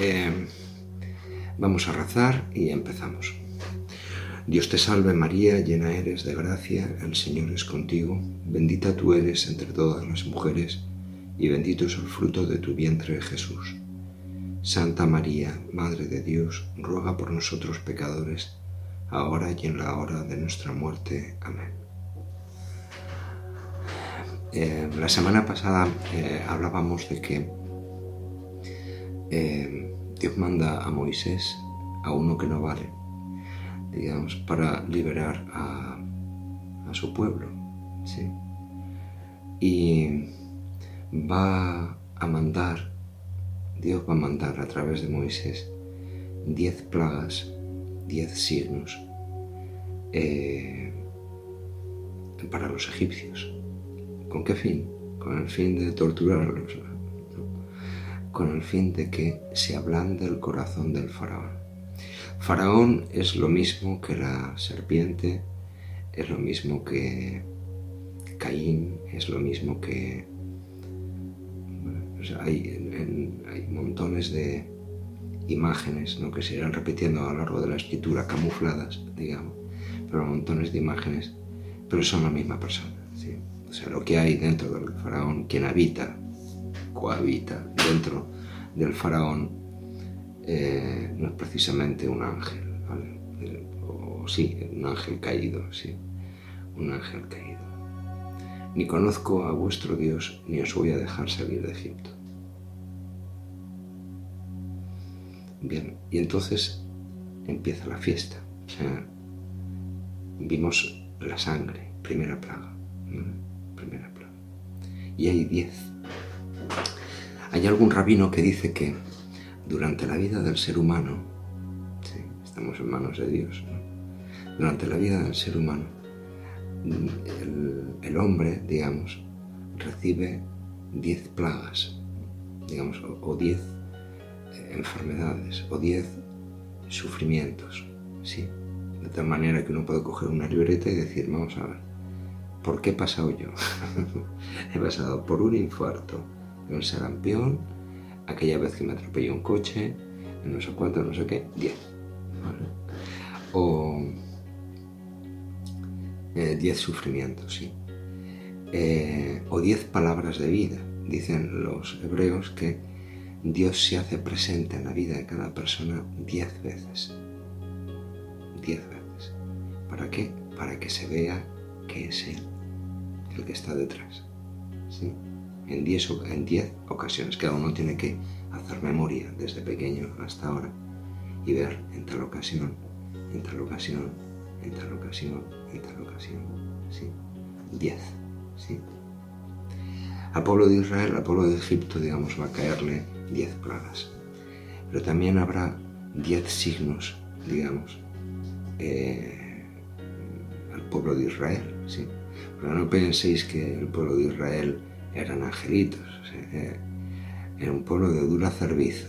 Eh, vamos a rezar y empezamos. Dios te salve María, llena eres de gracia, el Señor es contigo, bendita tú eres entre todas las mujeres y bendito es el fruto de tu vientre Jesús. Santa María, Madre de Dios, ruega por nosotros pecadores, ahora y en la hora de nuestra muerte. Amén. Eh, la semana pasada eh, hablábamos de que eh, Dios manda a Moisés, a uno que no vale, digamos, para liberar a, su pueblo. ¿sí? Y va a mandar, Dios va a mandar a través de Moisés diez plagas, diez signos eh, para los egipcios. ¿Con qué fin? Con el fin de torturarlos con el fin de que se ablande el corazón del faraón. Faraón es lo mismo que la serpiente, es lo mismo que Caín, es lo mismo que... hay, hay, montones de imágenes ¿no? que se irán repitiendo a lo largo de la escritura, camufladas, digamos, pero montones de imágenes, pero son la misma persona. ¿sí? O sea, lo que hay dentro del faraón, quien habita cohabita dentro del faraón eh, no es precisamente un ángel, o sí, un ángel caído, sí, un ángel caído. Ni conozco a vuestro Dios, ni os voy a dejar salir de Egipto. Bien, y entonces empieza la fiesta. Vimos la sangre, primera plaga. Primera plaga. Y hay diez hay algún rabino que dice que durante la vida del ser humano, estamos en manos de Dios, durante la vida del ser humano, el, hombre, digamos, recibe diez plagas, digamos, o diez eh, enfermedades, o diez sufrimientos, ¿sí? De tal manera que uno puede coger una libreta y decir, vamos a ver, ¿por qué he pasado yo? he pasado por un infarto, un sarampión, aquella vez que me atropelló un coche, no sé cuánto, no sé qué, 10. O 10 eh, sufrimientos, sí. Eh, o 10 palabras de vida. Dicen los hebreos que Dios se hace presente en la vida de cada persona 10 veces. 10 veces. ¿Para qué? Para que se vea que es Él el que está detrás. ¿sí? En 10 en diez ocasiones. Cada uno tiene que hacer memoria desde pequeño hasta ahora y ver en tal ocasión, en tal ocasión, en tal ocasión, en tal ocasión. ¿sí? 10. ¿sí? Al pueblo de Israel, al pueblo de Egipto, digamos, va a caerle 10 plagas. Pero también habrá 10 signos, digamos, eh, al pueblo de Israel. ¿sí? Pero no penséis que el pueblo de Israel eran angelitos. era un pueblo de dura cerviz,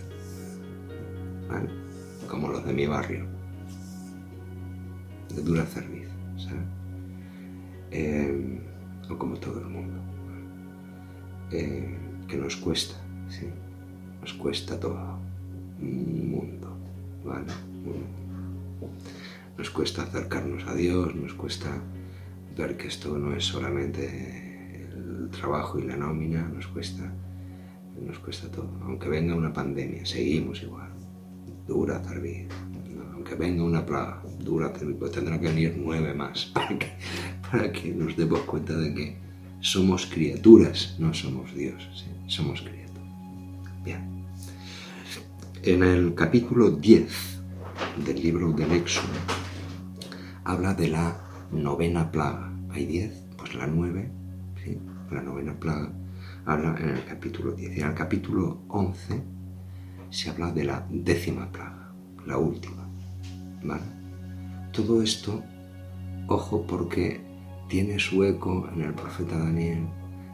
como los de mi barrio, de dura cerviz, eh, o como todo el mundo, eh, que nos cuesta, ¿sí? nos cuesta todo, un mundo, ¿vale? Nos cuesta acercarnos a Dios, nos cuesta ver que esto no es solamente trabajo y la nómina nos cuesta, nos cuesta todo. Aunque venga una pandemia, seguimos igual. Dura cerviz. Aunque venga una plaga, dura cerviz, pues tendrá que venir nueve más para que, para que nos demos cuenta de que somos criaturas, no somos Dios, somos criaturas. Bien. En el capítulo 10 del libro del Éxodo habla de la novena plaga. Hay 10, pues la 9, ¿sí? La novena plaga, habla en el capítulo 10. Y en el capítulo 11 se habla de la décima plaga, la última. ¿vale? Todo esto, ojo, porque tiene su eco en el profeta Daniel,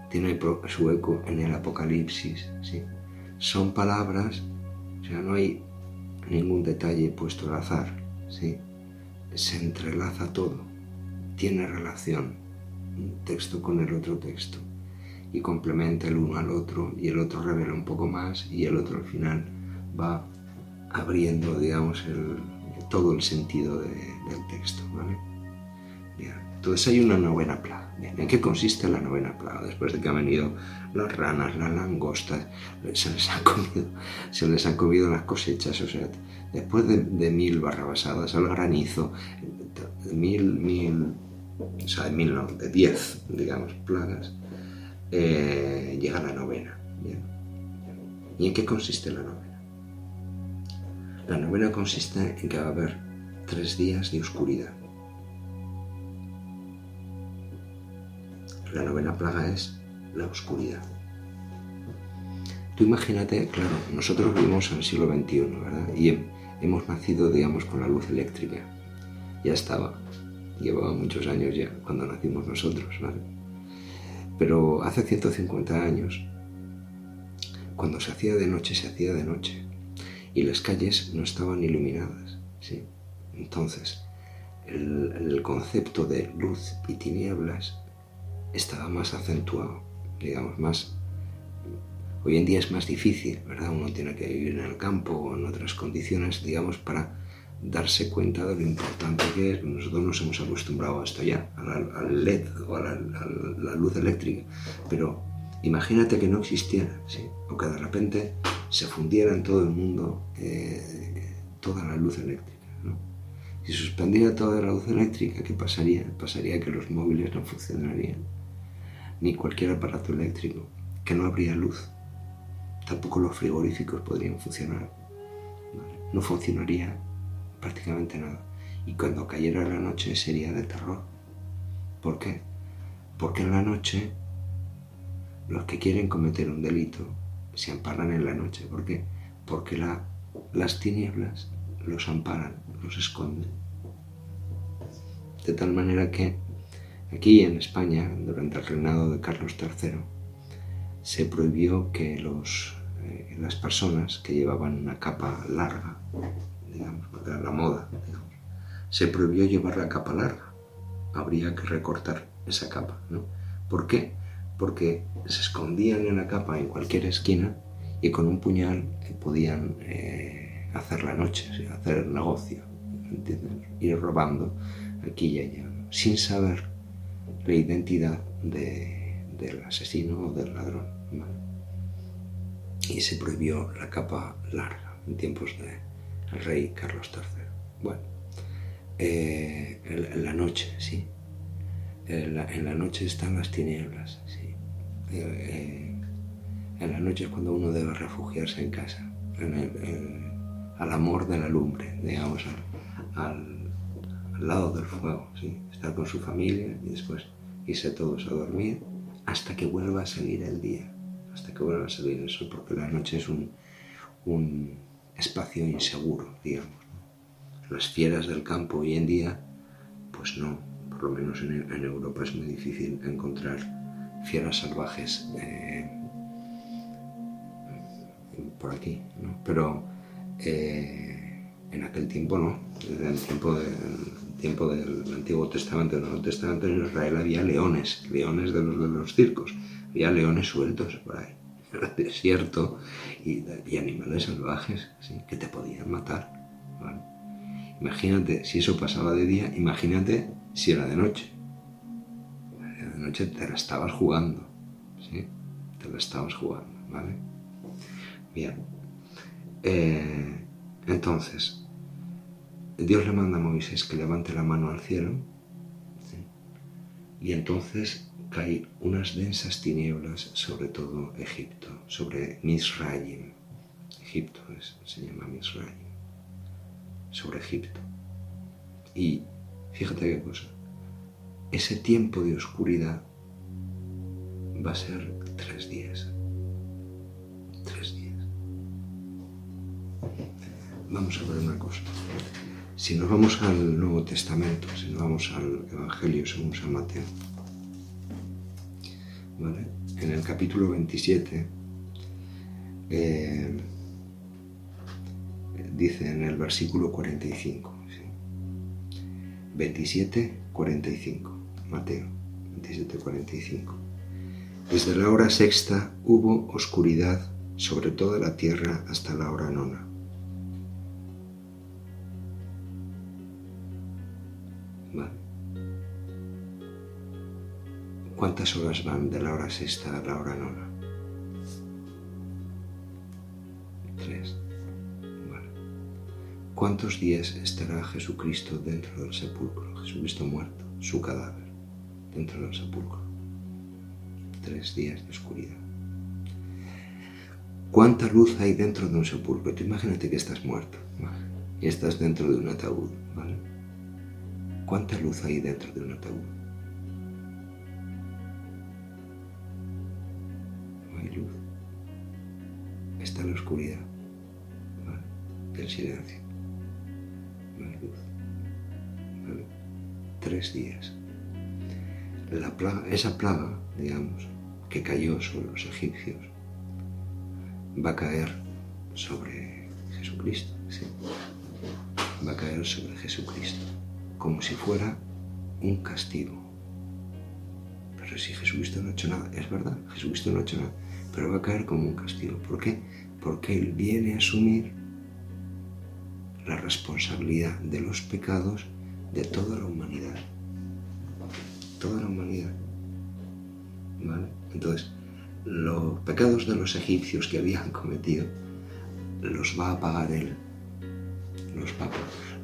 tiene su eco en el Apocalipsis. ¿sí? Son palabras, o sea, no hay ningún detalle puesto al azar. ¿sí? Se entrelaza todo, tiene relación un texto con el otro texto y complementa el uno al otro y el otro revela un poco más y el otro al final va abriendo, digamos, todo el sentido del texto, ¿vale? Bien, entonces hay una novena plaga. Bien, ¿en qué consiste la novena plaga? Después de que han venido las ranas, las langostas, se les han comido, se les han comido las cosechas, o sea, después de, mil barrabasadas, el granizo, de mil, mil, o sea, de mil no, de diez, digamos, plagas, eh, llega la novena. ¿Y en qué consiste la novena? La novena consiste en que va a haber tres días de oscuridad. La novena plaga es la oscuridad. Tú imagínate, claro, nosotros vivimos en el siglo XXI, ¿verdad? Y hemos nacido, digamos, con la luz eléctrica. Ya estaba, llevaba muchos años ya cuando nacimos nosotros, ¿vale? Pero hace 150 años, cuando se hacía de noche, se hacía de noche y las calles no estaban iluminadas. ¿sí? Entonces, el, concepto de luz y tinieblas estaba más acentuado, digamos, más... Hoy en día es más difícil, ¿verdad? Uno tiene que vivir en el campo o en otras condiciones, digamos, para darse cuenta de lo importante que es. Nosotros nos hemos acostumbrado a esto ya, al LED o a la, luz eléctrica, pero imagínate que no existiera, ¿sí? o que de repente se fundiera en todo el mundo eh, toda la luz eléctrica. ¿no? Si suspendiera toda la luz eléctrica, ¿qué pasaría? Pasaría que los móviles no funcionarían, ni cualquier aparato eléctrico, que no habría luz. Tampoco los frigoríficos podrían funcionar. No funcionaría prácticamente nada. Y cuando cayera la noche sería de terror. ¿Por qué? Porque en la noche los que quieren cometer un delito se amparan en la noche. ¿Por qué? Porque las tinieblas los amparan, los esconden. De tal manera que aquí en España, durante el reinado de Carlos III, se prohibió que los, eh, las personas que llevaban una capa larga, digamos, era la moda, se prohibió llevar la capa larga. Habría que recortar esa capa, ¿no? ¿Por qué? porque se escondían en la capa en cualquier esquina y con un puñal podían eh, hacer la noche, hacer negocio, ir robando aquí y allá, sin saber la identidad del asesino o del ladrón. Y se prohibió la capa larga en tiempos del rey Carlos III. Bueno, eh, en, la noche, sí. En la, noche están las tinieblas, sí. Eh, en la noche es cuando uno debe refugiarse en casa, al amor de la lumbre, digamos, al, lado del fuego, ¿sí? estar con su familia y después irse todos a dormir hasta que vuelva a salir el día, hasta que vuelva a salir el porque la noche es un, espacio inseguro, digamos. Las fieras del campo hoy en día, pues no, por lo menos en, Europa es muy difícil encontrar fieras salvajes eh, por aquí, pero eh, en aquel tiempo no, en el tiempo, tiempo del Antiguo Testamento, en el Nuevo Testamento en Israel había leones, leones de los, de los circos, había leones sueltos por ahí, el desierto y, animales salvajes que te podían matar. Imagínate, si eso pasaba de día, imagínate si era de noche noche te la estabas jugando, ¿sí? Te la estabas jugando, ¿vale? Bien. Eh, entonces, Dios le manda a Moisés que levante la mano al cielo, y entonces caen unas densas tinieblas sobre todo Egipto, sobre Misraim. Egipto se llama Misraim, sobre Egipto. Y fíjate qué cosa, ese tiempo de oscuridad va a ser tres días. Tres días. Vamos a ver una cosa. Si nos vamos al Nuevo Testamento, si nos vamos al Evangelio según San Mateo, en el capítulo 27, eh, dice en el versículo 45, 27, 45. Mateo 27:45. Desde la hora sexta hubo oscuridad sobre toda la tierra hasta la hora nona. ¿Cuántas horas van de la hora sexta a la hora nona? Tres. ¿Cuántos días estará Jesucristo dentro del sepulcro? Jesucristo muerto, su cadáver, dentro del sepulcro. Tres días de oscuridad. ¿Cuánta luz hay dentro de un sepulcro? Imagínate que estás muerto y estás dentro de un ataúd, ¿vale? ¿Cuánta luz hay dentro de un ataúd? Luz. Está la oscuridad, ¿vale? El silencio. Hay luz. ¿vale? Tres días. La plaga, esa plaga, digamos, que cayó sobre los egipcios, va a caer sobre Jesucristo, va a caer sobre Jesucristo, como si fuera un castigo. Pero si Jesucristo no ha hecho nada, es verdad, Jesucristo no ha hecho nada, pero va a caer como un castigo. ¿Por qué? Porque Él viene a asumir la responsabilidad de los pecados de toda la humanidad. Toda la humanidad. ¿Vale? Entonces, los pecados de los egipcios que habían cometido los va a pagar él. Los,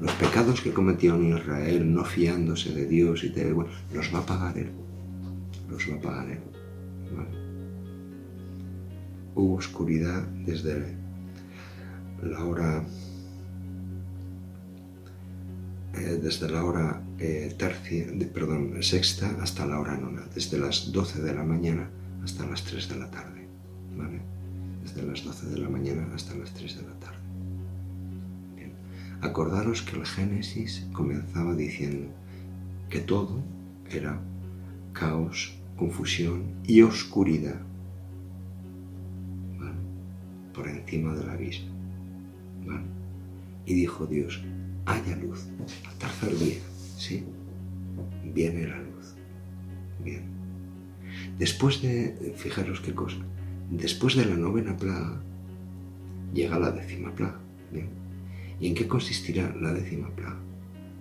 los pecados que cometió en Israel, no fiándose de Dios y de, bueno, los va a pagar él. Los va a pagar él. Hubo oscuridad desde la hora eh, desde la hora eh, tercia, perdón, sexta hasta la hora nona, desde las 12 de la mañana hasta las 3 de la tarde, ¿vale? Desde las 12 de la mañana hasta las 3 de la tarde. Bien. Acordaros que el Génesis comenzaba diciendo que todo era caos, confusión y oscuridad. Por encima del abismo, ¿vale? Y dijo Dios, haya luz. Al tercer día, ¿sí? Viene la luz. Bien. Después de, fijaros qué cosa, después de la novena plaga, llega la décima plaga. ¿bien? ¿Y en qué consistirá la décima plaga?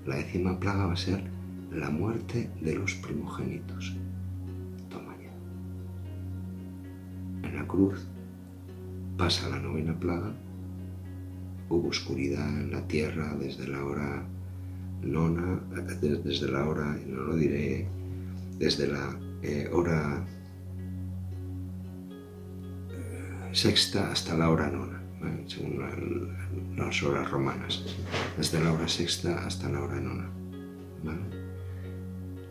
La décima plaga va a ser la muerte de los primogénitos. Toma ya. En la cruz pasa la novena plaga, hubo oscuridad en la tierra desde la hora nona, desde la hora, no lo diré, desde la eh, hora eh, sexta hasta la hora nona, según las horas romanas, desde la hora sexta hasta la hora nona.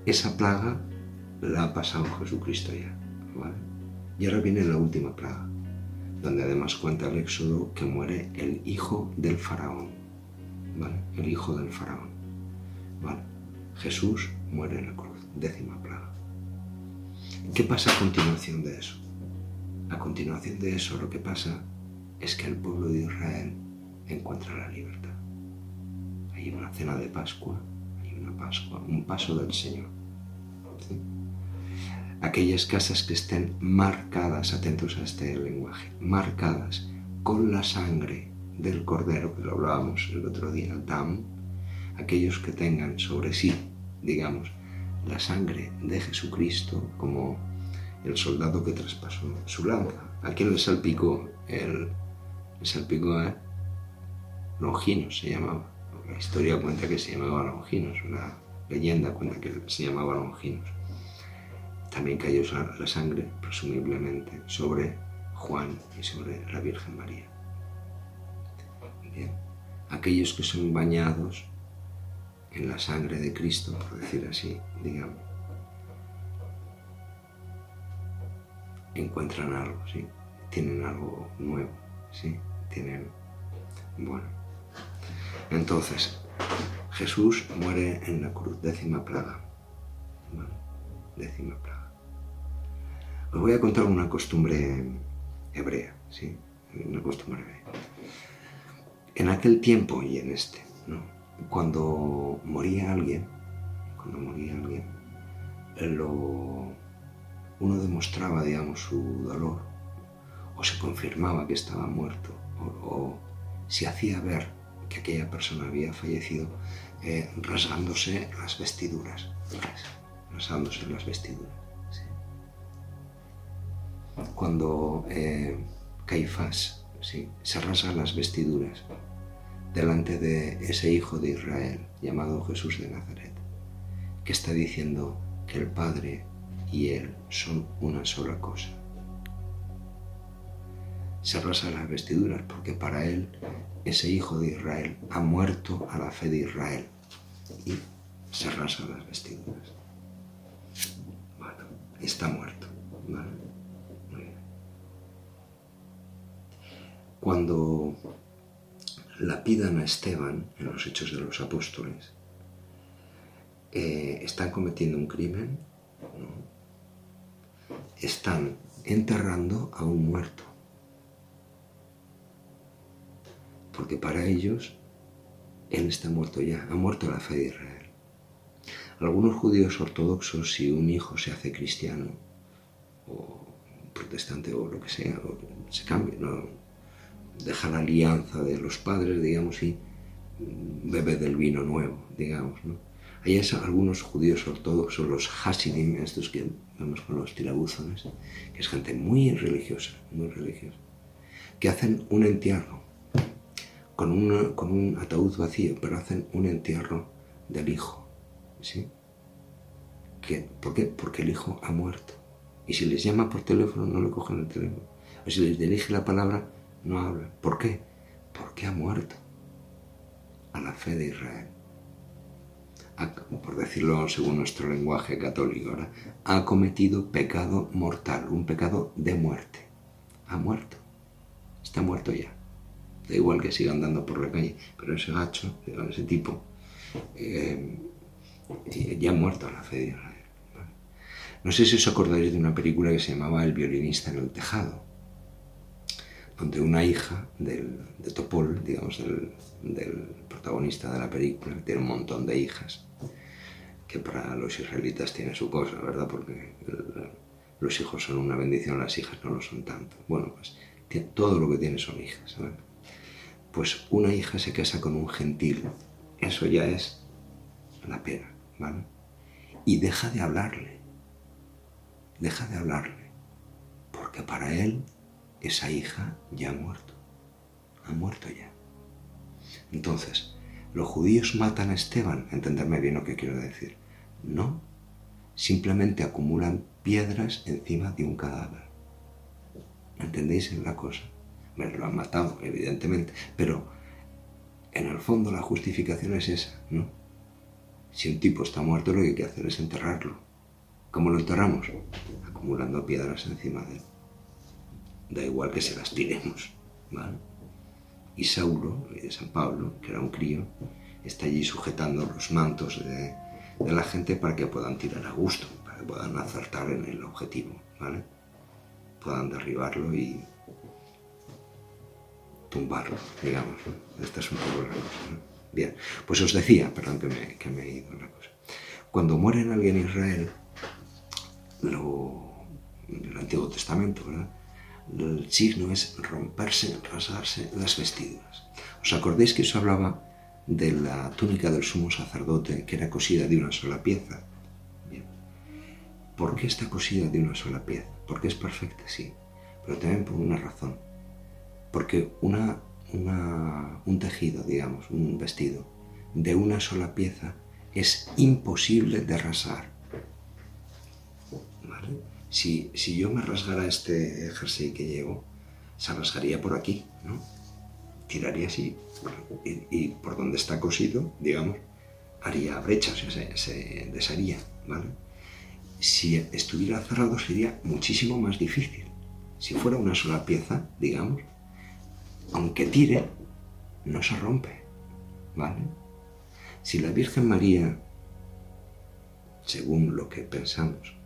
Esa plaga la ha pasado Jesucristo ya. Y ahora viene la última plaga, donde además cuenta el Éxodo que muere el hijo del faraón. El hijo del faraón. Jesús muere en la cruz, décima plaga. ¿Qué pasa a continuación de eso? A continuación de eso lo que pasa es que el pueblo de Israel encuentra la libertad. Hay una cena de Pascua, hay una Pascua, un paso del Señor. Aquellas casas que estén marcadas, atentos a este lenguaje, marcadas con la sangre del cordero, que lo hablábamos el otro día, el Dam, aquellos que tengan sobre sí, digamos, la sangre de Jesucristo como el soldado que traspasó su lanza. ¿A quién le salpicó? El, le salpicó a Longinos, se llamaba. La historia cuenta que se llamaba Longinos, una leyenda cuenta que se llamaba Longinos. También cayó la sangre, presumiblemente, sobre Juan y sobre la Virgen María. Bien. Aquellos que son bañados en la sangre de Cristo, por decir así, digamos, encuentran algo, ¿sí? Tienen algo nuevo, ¿sí? Tienen... Bueno. Entonces, Jesús muere en la cruz, décima plaga. décima plaga. Os voy a contar una costumbre hebrea, ¿sí? Una costumbre hebrea. En aquel tiempo y en este, cuando moría alguien, cuando moría alguien, uno demostraba, digamos, su dolor, o se confirmaba que estaba muerto, o, se hacía ver que aquella persona había fallecido eh, rasgándose las vestiduras, rasgándose las vestiduras. Cuando eh, Caifás se rasga las vestiduras delante de ese hijo de Israel llamado Jesús de Nazaret, que está diciendo que el Padre y Él son una sola cosa. Se rasga las vestiduras porque para Él ese hijo de Israel ha muerto a la fe de Israel y se rasga las vestiduras. Bueno, está muerto. Cuando lapidan a Esteban en los Hechos de los Apóstoles, eh, están cometiendo un crimen, están enterrando a un muerto. Porque para ellos, Él está muerto ya, ha muerto la fe de Israel. Algunos judíos ortodoxos, si un hijo se hace cristiano, o protestante o lo que sea, se cambia, no, deja la alianza de los padres, digamos, y bebe del vino nuevo, digamos, ¿no? Hay algunos judíos ortodoxos, los Hasidim, estos que vemos con los tirabuzones, que es gente muy religiosa, muy religiosa, que hacen un entierro con, con un ataúd vacío, pero hacen un entierro del hijo, ¿sí? ¿Por qué? Porque el hijo ha muerto. Y si les llama por teléfono, no le cogen el teléfono. O si les dirige la palabra, no habla. ¿Por qué? Porque ha muerto a la fe de Israel. por decirlo según nuestro lenguaje católico, ahora, ha cometido pecado mortal, un pecado de muerte. Ha muerto. Está muerto ya. Da igual que siga andando por la calle, pero ese gacho, ese tipo, eh, ya ha muerto a la fe de Israel. No sé si os acordáis de una película que se llamaba El violinista en el tejado donde una hija del, de Topol, digamos, del, protagonista de la película, tiene un montón de hijas, que para los israelitas tiene su cosa, ¿verdad? Porque los hijos son una bendición, las hijas no lo son tanto. Bueno, pues todo lo que tiene son hijas, ¿verdad? Pues una hija se casa con un gentil, eso ya es la pena, ¿vale? Y deja de hablarle, deja de hablarle, porque para él esa hija ya ha muerto. Ha muerto ya. Entonces, los judíos matan a Esteban, entenderme bien lo que quiero decir. No, simplemente acumulan piedras encima de un cadáver. ¿Entendéis la cosa? Me lo han matado, evidentemente, pero en el fondo la justificación es esa, ¿no? Si un tipo está muerto, lo que hay que hacer es enterrarlo. ¿Cómo lo enterramos? Acumulando piedras encima de él da igual que se las tiremos. ¿vale? Y Saulo, de San Pablo, que era un crío, está allí sujetando los mantos de, la gente para que puedan tirar a gusto, para que puedan acertar en el objetivo, ¿vale? Puedan derribarlo y tumbarlo, digamos. Esta es un poco la cosa. Bien, pues os decía, perdón que me, que me he ido una cosa. Cuando muere alguien en Israel, lo, en el Antiguo Testamento, ¿verdad? El signo es romperse, rasgarse las vestiduras. ¿Os acordáis que os hablaba de la túnica del sumo sacerdote que era cosida de una sola pieza? Bien. ¿Por qué está cosida de una sola pieza? Porque es perfecta, sí, pero también por una razón. Porque una, un tejido, digamos, un vestido de una sola pieza es imposible de rasgar. ¿Vale? Si, yo me rasgara este jersey que llevo, se rasgaría por aquí, ¿no? Tiraría así y, por donde está cosido, digamos, haría brechas, se, se desharía, ¿vale? Si estuviera cerrado sería muchísimo más difícil. Si fuera una sola pieza, digamos, aunque tire, no se rompe, ¿vale? Si la Virgen María, según lo que pensamos,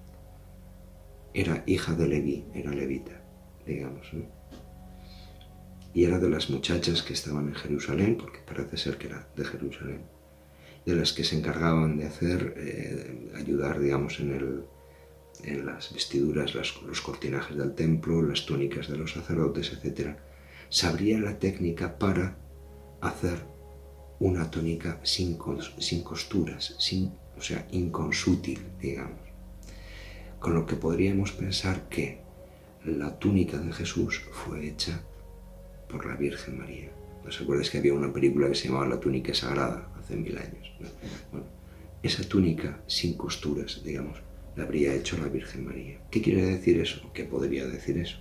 era hija de Leví, era levita, digamos. Y era de las muchachas que estaban en Jerusalén, porque parece ser que era de Jerusalén, de las que se encargaban de hacer, eh, ayudar, digamos, en, el, en las vestiduras, los cortinajes del templo, las túnicas de los sacerdotes, etc. Sabría la técnica para hacer una túnica sin, sin costuras, sin, o sea, inconsútil, digamos. Con lo que podríamos pensar que la túnica de Jesús fue hecha por la Virgen María. ¿Os acuerdas que había una película que se llamaba La túnica sagrada hace mil años? Bueno, esa túnica sin costuras, digamos, la habría hecho la Virgen María. ¿Qué quiere decir eso? ¿Qué podría decir eso?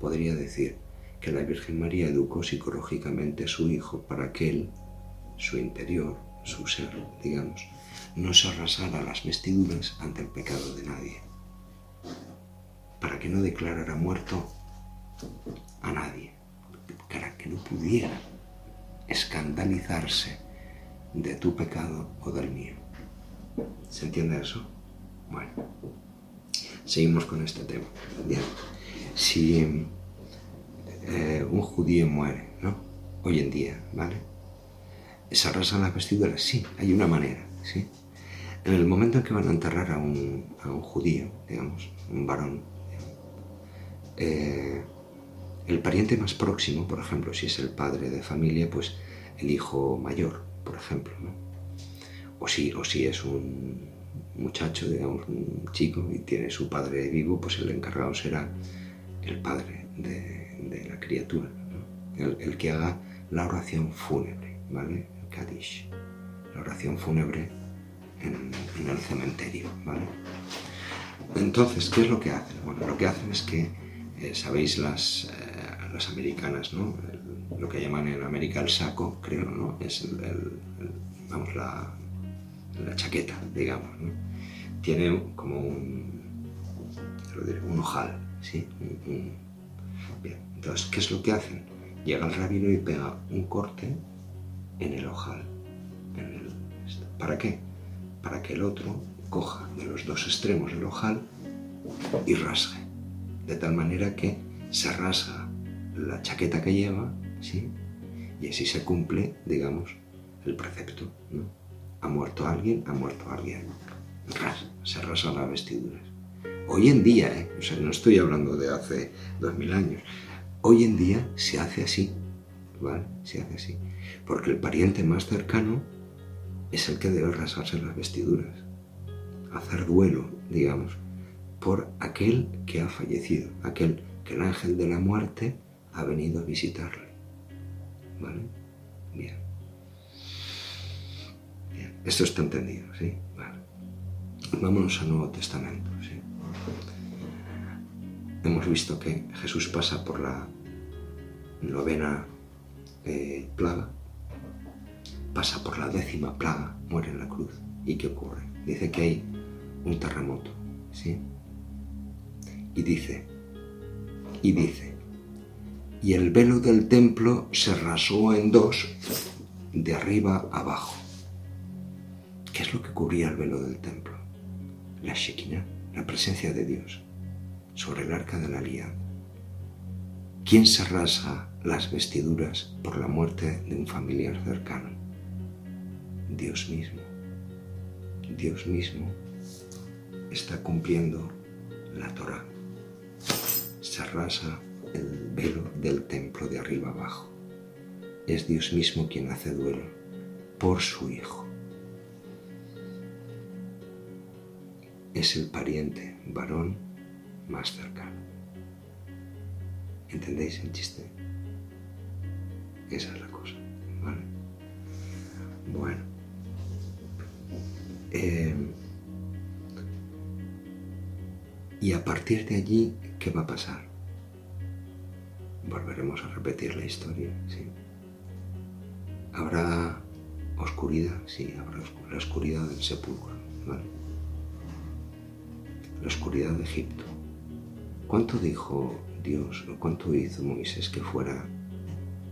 Podría decir que la Virgen María educó psicológicamente a su hijo para que él, su interior, su ser, digamos, no se arrasara las vestiduras ante el pecado de nadie, para que no declarara muerto a nadie, para que no pudiera escandalizarse de tu pecado o del mío. ¿Se entiende eso? Bueno, seguimos con este tema. Bien, si eh, un judío muere, ¿no? Hoy en día, ¿vale? ¿Se arrasan las vestiduras? Sí, hay una manera, ¿sí? En el momento en que van a enterrar a un, judío, digamos, un varón, eh, el pariente más próximo, por ejemplo, si es el padre de familia, pues el hijo mayor, por ejemplo, ¿no? O si, o si es un muchacho, digamos, un chico y tiene su padre vivo, pues el encargado será el padre de, la criatura, el, que haga la oración fúnebre, ¿vale? El Kadish, la oración fúnebre en, el cementerio, ¿vale? Entonces, ¿qué es lo que hacen? Bueno, lo que hacen es que, eh, sabéis, las, eh, las americanas, ¿no? lo que llaman en América el saco, creo, ¿no? Es el, vamos, la, la chaqueta, digamos, ¿no? Tiene como un, un ojal, ¿sí? Bien, entonces, ¿qué es lo que hacen? Llega el rabino y pega un corte en el ojal. ¿Para qué? Para que el otro coja de los dos extremos del ojal y rasgue. De tal manera que se rasga la chaqueta que lleva, ¿sí? Y así se cumple, digamos, el precepto. ¿no? Ha muerto alguien, ha muerto alguien. se rasan las vestiduras. Hoy en día, ¿eh? no estoy hablando de hace dos mil años, hoy en día se hace así, ¿vale? Se hace así. Porque el pariente más cercano es el que debe rasarse las vestiduras, hacer duelo, digamos, por aquel que ha fallecido, aquel que el ángel de la muerte ha venido a visitarle. ¿Vale? Bien. Bien. Esto está entendido, ¿sí? Vale. Vámonos al Nuevo Testamento, ¿sí? hemos visto que Jesús pasa por la novena eh, plaga, pasa por la décima plaga, muere en la cruz. ¿Y qué ocurre? Dice que hay un terremoto, ¿sí? Y dice, y dice, y el velo del templo se rasó en dos de arriba abajo. ¿Qué es lo que cubría el velo del templo? La Shekinah, la presencia de Dios sobre el arca de la alianza. ¿Quién se rasga las vestiduras por la muerte de un familiar cercano? Dios mismo. Dios mismo está cumpliendo la Torah. Se rasga el velo del templo de arriba abajo. Es Dios mismo quien hace duelo por su Hijo. Es el pariente varón más cercano. ¿Entendéis el chiste? Esa es la cosa. ¿vale? Bueno. Eh, y a partir de allí, ¿qué va a pasar? Volveremos a repetir la historia, ¿sí? Habrá oscuridad, sí, habrá la oscuridad del sepulcro, ¿vale? La oscuridad de Egipto, ¿Cuánto dijo Dios o cuánto hizo Moisés que fuera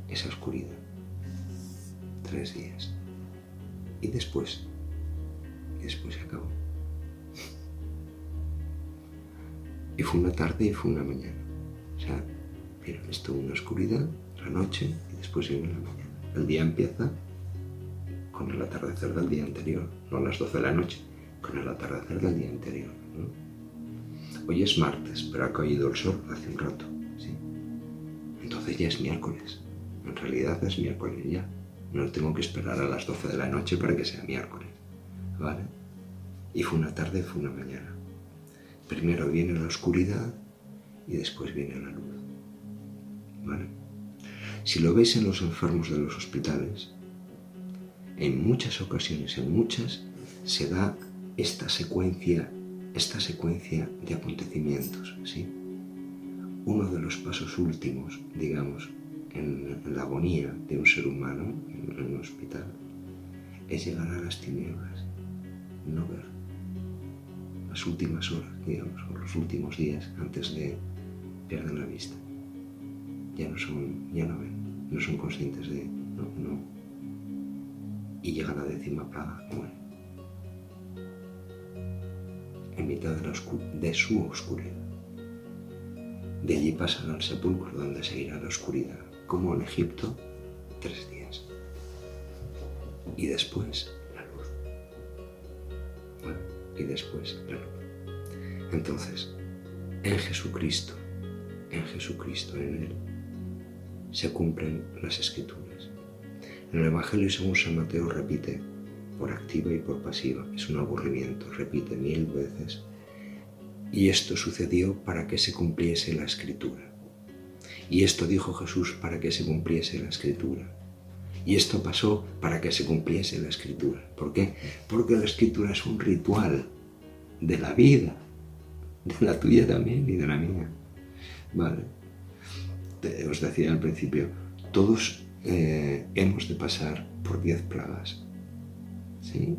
esa oscuridad? Tres días. Y después, y después se acabó. Y fue una tarde y fue una mañana. O sea, mira, esto una oscuridad, la noche y después viene la mañana. El día empieza con el atardecer del día anterior, no a las 12 de la noche, con el atardecer del día anterior. Hoy es martes, pero ha caído el sol hace un rato. ¿sí? Entonces ya es miércoles. En realidad es miércoles ya. No tengo que esperar a las 12 de la noche para que sea miércoles. ¿Vale? Y fue una tarde, fue una mañana. Primero viene la oscuridad y después viene la luz. Si lo veis en los enfermos de los hospitales, en muchas ocasiones, en muchas, se da esta secuencia, esta secuencia de acontecimientos, ¿sí? Uno de los pasos últimos, digamos, en, la agonía de un ser humano en un hospital es llegar a las tinieblas, no ver las últimas horas, digamos, o los últimos días antes de perder la vista. Ya no son, ya no ven, no son conscientes de, no, no. Y llega la décima plaga, bueno, en mitad de, la de su oscuridad. De allí pasan al sepulcro donde seguirá la oscuridad, como en Egipto, tres días. Y después la luz. Bueno, y después la luz. Entonces, en Jesucristo, en Jesucristo, en Él, se cumplen las escrituras. En el Evangelio según San Mateo repite, por activa y por pasiva, es un aburrimiento, repite mil veces, y esto sucedió para que se cumpliese la escritura. Y esto dijo Jesús para que se cumpliese la escritura. Y esto pasó para que se cumpliese la escritura. ¿Por qué? Porque la escritura es un ritual de la vida, de la tuya también y de la mía. Vale. Os decía al principio, todos eh, hemos de pasar por diez plagas. ¿Sí?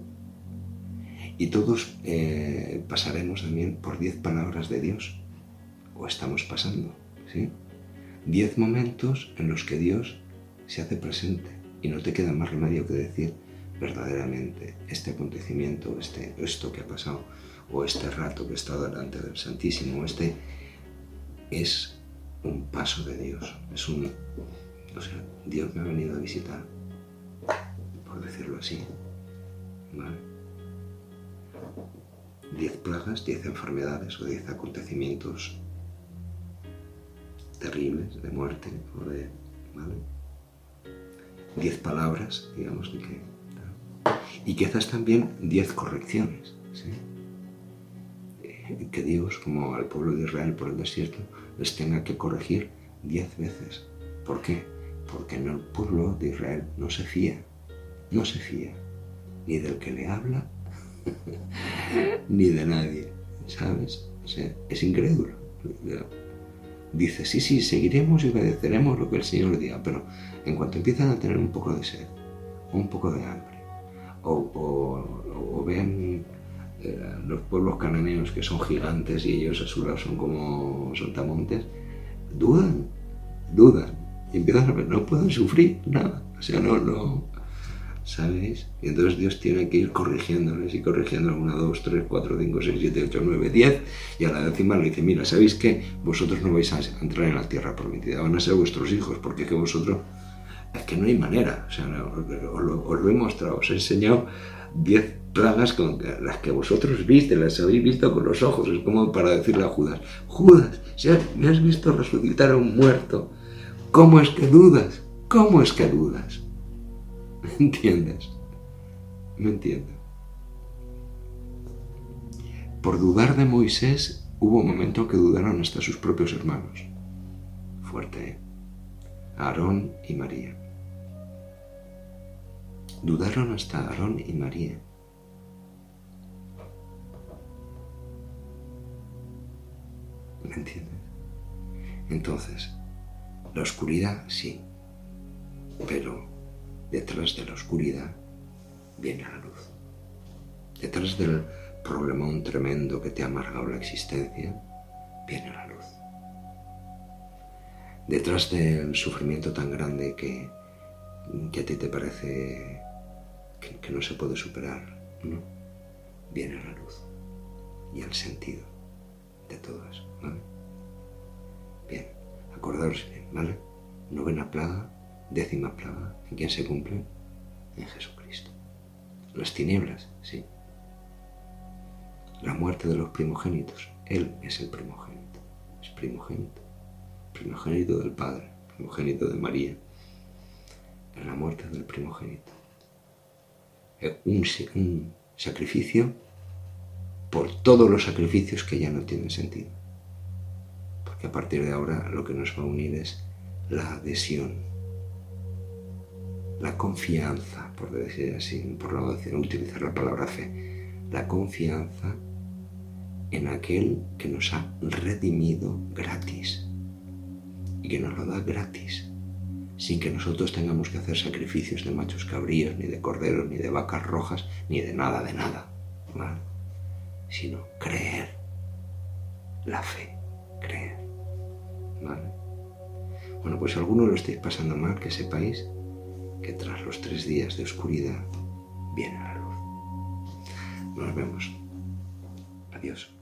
Y todos eh, pasaremos también por diez palabras de Dios. O estamos pasando. ¿sí? Diez momentos en los que Dios se hace presente y no te queda más remedio que decir verdaderamente este acontecimiento, este, esto que ha pasado, o este rato que he estado delante del Santísimo, este es un paso de Dios, es un, o sea, Dios me ha venido a visitar, por decirlo así, ¿vale? Diez plagas, diez enfermedades o diez acontecimientos terribles, de muerte o de... ¿vale? Diez palabras, digamos, que... Y quizás también diez correcciones, ¿sí? Eh, que Dios, como al pueblo de Israel por el desierto, les tenga que corregir diez veces. ¿Por qué? Porque el pueblo de Israel no se fía, no se fía, ni del que le habla, ni de nadie, ¿sabes? Es incrédulo dice, sí, sí, seguiremos y obedeceremos lo que el Señor le diga, pero en cuanto empiezan a tener un poco de sed, un poco de hambre, o, ven eh, los pueblos cananeos que son gigantes y ellos a su lado son como soltamontes, dudan, dudan, y empiezan a ver, no pueden sufrir nada, o sea, no, no, ¿sabéis? Y entonces Dios tiene que ir corrigiéndoles y corrigiéndoles una, dos, tres, cuatro, cinco, seis, siete, ocho, nueve, diez, y a la décima le dice, mira, ¿sabéis qué? Vosotros no vais a entrar en la tierra prometida, van a ser vuestros hijos, porque es que vosotros, es que no hay manera, o sea, os, lo, he mostrado, os he enseñado diez plagas con las que vosotros viste, las habéis visto con los ojos, es como para decirle a Judas, Judas, si me has visto resucitar a un muerto, ¿cómo es que dudas? ¿Cómo es que dudas? ¿Me entiendes? ¿Me entiendo. Por dudar de Moisés hubo un momento que dudaron hasta sus propios hermanos. Fuerte, ¿eh? Aarón y María. Dudaron hasta Aarón y María. ¿Me entiendes? Entonces, la oscuridad sí, pero detrás de la oscuridad viene la luz. Detrás del problemón tremendo que te ha amargado la existencia, viene la luz. Detrás del sufrimiento tan grande que, a ti te parece que, no se puede superar, ¿no? viene la luz y el sentido de todo eso. ¿vale? Bien, acordaros bien, ¿vale? Novena plaga décima plaga, ¿en quién se cumple? En Jesucristo. Las tinieblas, sí. La muerte de los primogénitos, Él es el primogénito, es primogénito, primogénito del Padre, primogénito de María. la muerte del primogénito. Un, un sacrificio por todos los sacrificios que ya no tienen sentido. Porque a partir de ahora lo que nos va a unir es la adhesión, la confianza, por decir así, por no utilizar la palabra fe, la confianza en aquel que nos ha redimido gratis y que nos lo da gratis, sin que nosotros tengamos que hacer sacrificios de machos cabríos, ni de corderos, ni de vacas rojas, ni de nada, de nada, sino creer, la fe, creer. Bueno, pues alguno lo estáis pasando mal, que sepáis que tras los tres días de oscuridad viene la luz. Nos vemos. Adiós.